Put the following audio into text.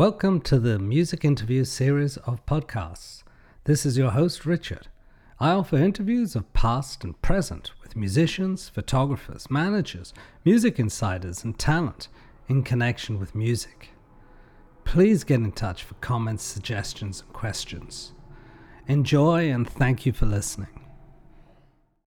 Welcome to the Music Interview series of podcasts. This is your host, Richard. I offer interviews of past and present with musicians, photographers, managers, music insiders, and talent in connection with music. Please get in touch for comments, suggestions, and questions. Enjoy and thank you for listening.